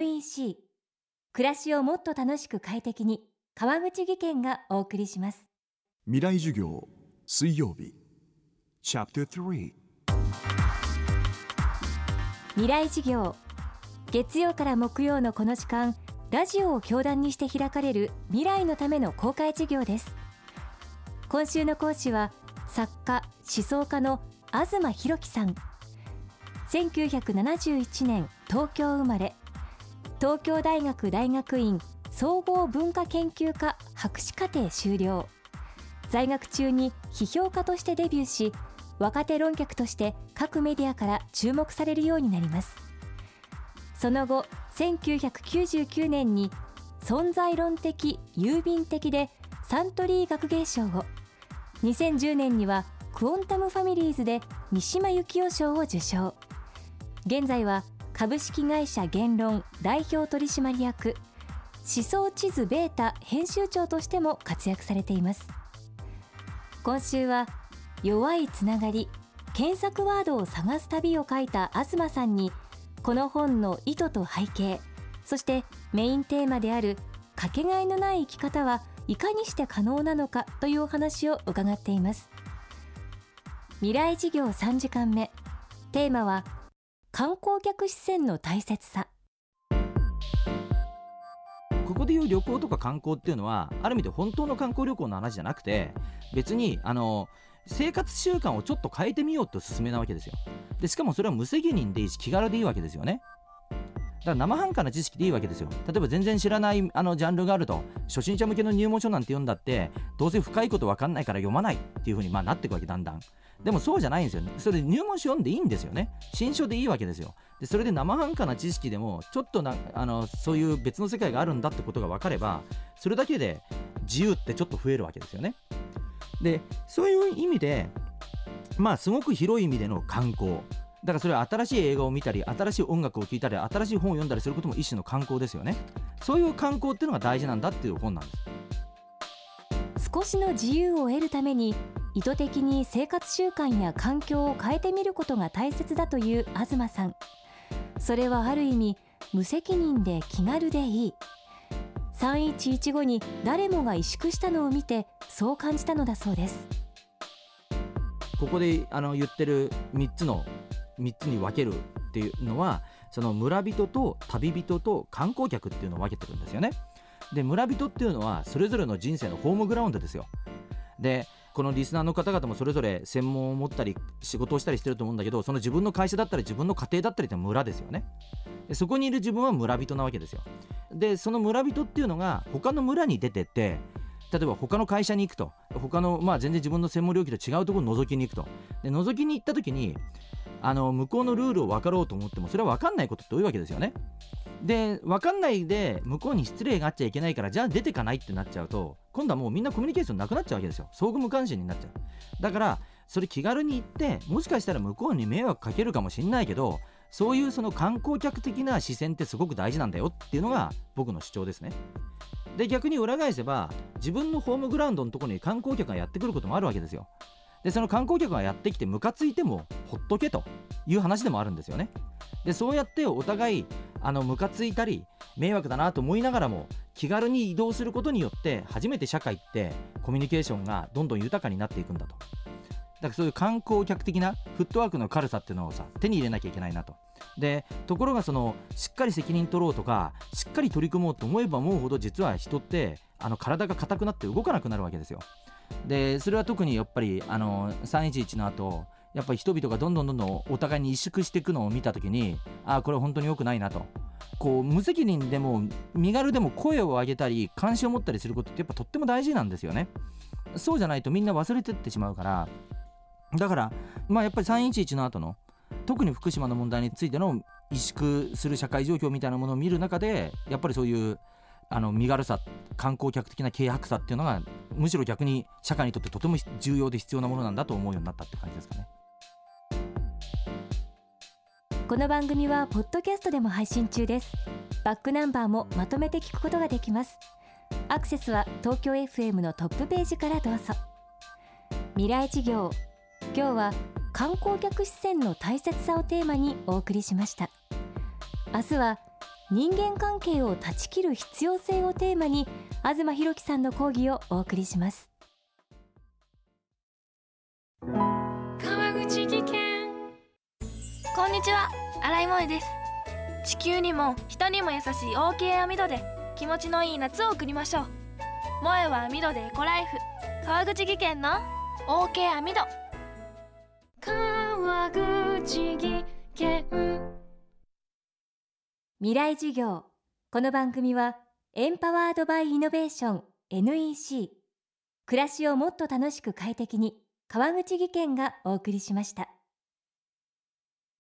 NEC 暮らしをもっと楽しく快適に川口義賢がお送りします。未来授業水曜日。チャプター3未来授業。月曜から木曜のこの時間ラジオを教壇にして開かれる未来のための公開授業です。今週の講師は作家思想家の東博樹さん。1971年東京生まれ東京大学大学院総合文化研究科博士課程修了。在学中に批評家としてデビューし若手論客として各メディアから注目されるようになります。その後1999年に存在論的郵便的でサントリー学芸賞を。2010年にはクオンタムファミリーズで三島由紀夫賞を受賞。現在は株式会社言論代表取締役思想地図ベータ編集長としても活躍されています。今週は弱いつながり検索ワードを探す旅を書いた東さんにこの本の意図と背景そしてメインテーマであるかけがえのない生き方はいかにして可能なのかというお話を伺っています。未来事業3時間目。テーマは観光客視線の大切さ。ここでいう旅行とか観光っていうのはある意味で本当の観光旅行の話じゃなくて別にあの生活習慣をちょっと変えてみようっておすすめなわけですよ。でしかもそれは無責任でいいし気軽でいいわけですよね。から生半可な知識でいいわけですよ。例えば全然知らないあのジャンルがあると初心者向けの入門書なんて読んだってどうせ深いこと分かんないから読まないっていう風にまあなっていくわけだんだん。でもそうじゃないんですよ。ねそれで入門書読んでいいんですよね。新書でいいわけですよ。でそれで生半可な知識でもちょっとなあのそういう別の世界があるんだってことが分かればそれだけで自由ってちょっと増えるわけですよね。でそういう意味でまあすごく広い意味での観光。だからそれは新しい映画を見たり新しい音楽を聴いたり新しい本を読んだりすることも一種の観光ですよね。そういう観光っていうのが大事なんだっていう本なんです。少しの自由を得るために意図的に生活習慣や環境を変えてみることが大切だという東さん。それはある意味無責任で気軽でいい。3115に誰もが萎縮したのを見てそう感じたのだそうです。ここであの言ってる3つの3つに分けるっていうのはその村人と旅人と観光客っていうのを分けてるんですよね。で村人っていうのはそれぞれの人生のホームグラウンドですよ。でこのリスナーの方々もそれぞれ専門を持ったり仕事をしたりしてると思うんだけどその自分の会社だったり自分の家庭だったりって村ですよね。でそこにいる自分は村人なわけですよ。でその村人っていうのが他の村に出てって例えば他の会社に行くと他のまあ全然自分の専門領域と違うところに覗きに行くと。で覗きに行った時にあの向こうのルールを分かろうと思ってもそれは分かんないことって多いわけですよね？で分かんないで向こうに失礼があっちゃいけないからじゃあ出てかないってなっちゃうと今度はもうみんなコミュニケーションなくなっちゃうわけですよ。相互無関心になっちゃう。だからそれ気軽に行ってもしかしたら向こうに迷惑かけるかもしんないけどそういうその観光客的な視線ってすごく大事なんだよっていうのが僕の主張ですね。で逆に裏返せば自分のホームグラウンドのところに観光客がやってくることもあるわけですよ。でその観光客がやってきてムカついてもほっとけという話でもあるんですよね。でそうやってお互いあのムカついたり迷惑だなと思いながらも気軽に移動することによって初めて社会ってコミュニケーションがどんどん豊かになっていくんだと。だからそういう観光客的なフットワークの軽さっていうのをさ手に入れなきゃいけないなと。でところがそのしっかり責任取ろうとかしっかり取り組もうと思えば思うほど実は人ってあの体が硬くなって動かなくなるわけですよ。でそれは特にやっぱりあの311の後やっぱり人々がどんどんどんどんお互いに萎縮していくのを見た時にああこれ本当に良くないなと。こう無責任でも身軽でも声を上げたり関心を持ったりすることってやっぱとっても大事なんですよね。そうじゃないとみんな忘れてってしまうから。だからまあやっぱり311の後の特に福島の問題についての萎縮する社会状況みたいなものを見る中でやっぱりそういうあの身軽さ観光客的な軽薄さっていうのがむしろ逆に社会にとってとても重要で必要なものなんだと思うようになったって感じですかね。この番組はポッドキャストでも配信中です。バックナンバーもまとめて聞くことができます。アクセスは東京 FM のトップページからどうぞ。未来事業今日は観光客視線の大切さをテーマにお送りしました。明日は人間関係を断ち切る必要性をテーマに東博樹さんの講義をお送りします。こんにちは。新井萌です。地球にも人にも優しい OK 網戸で気持ちのいい夏を送りましょう。萌えは網戸でエコライフ。川口技研の OK 網戸川口技研。未来授業。この番組はエンパワードバイイノベーション NEC 暮らしをもっと楽しく快適に川口義賢がお送りしました。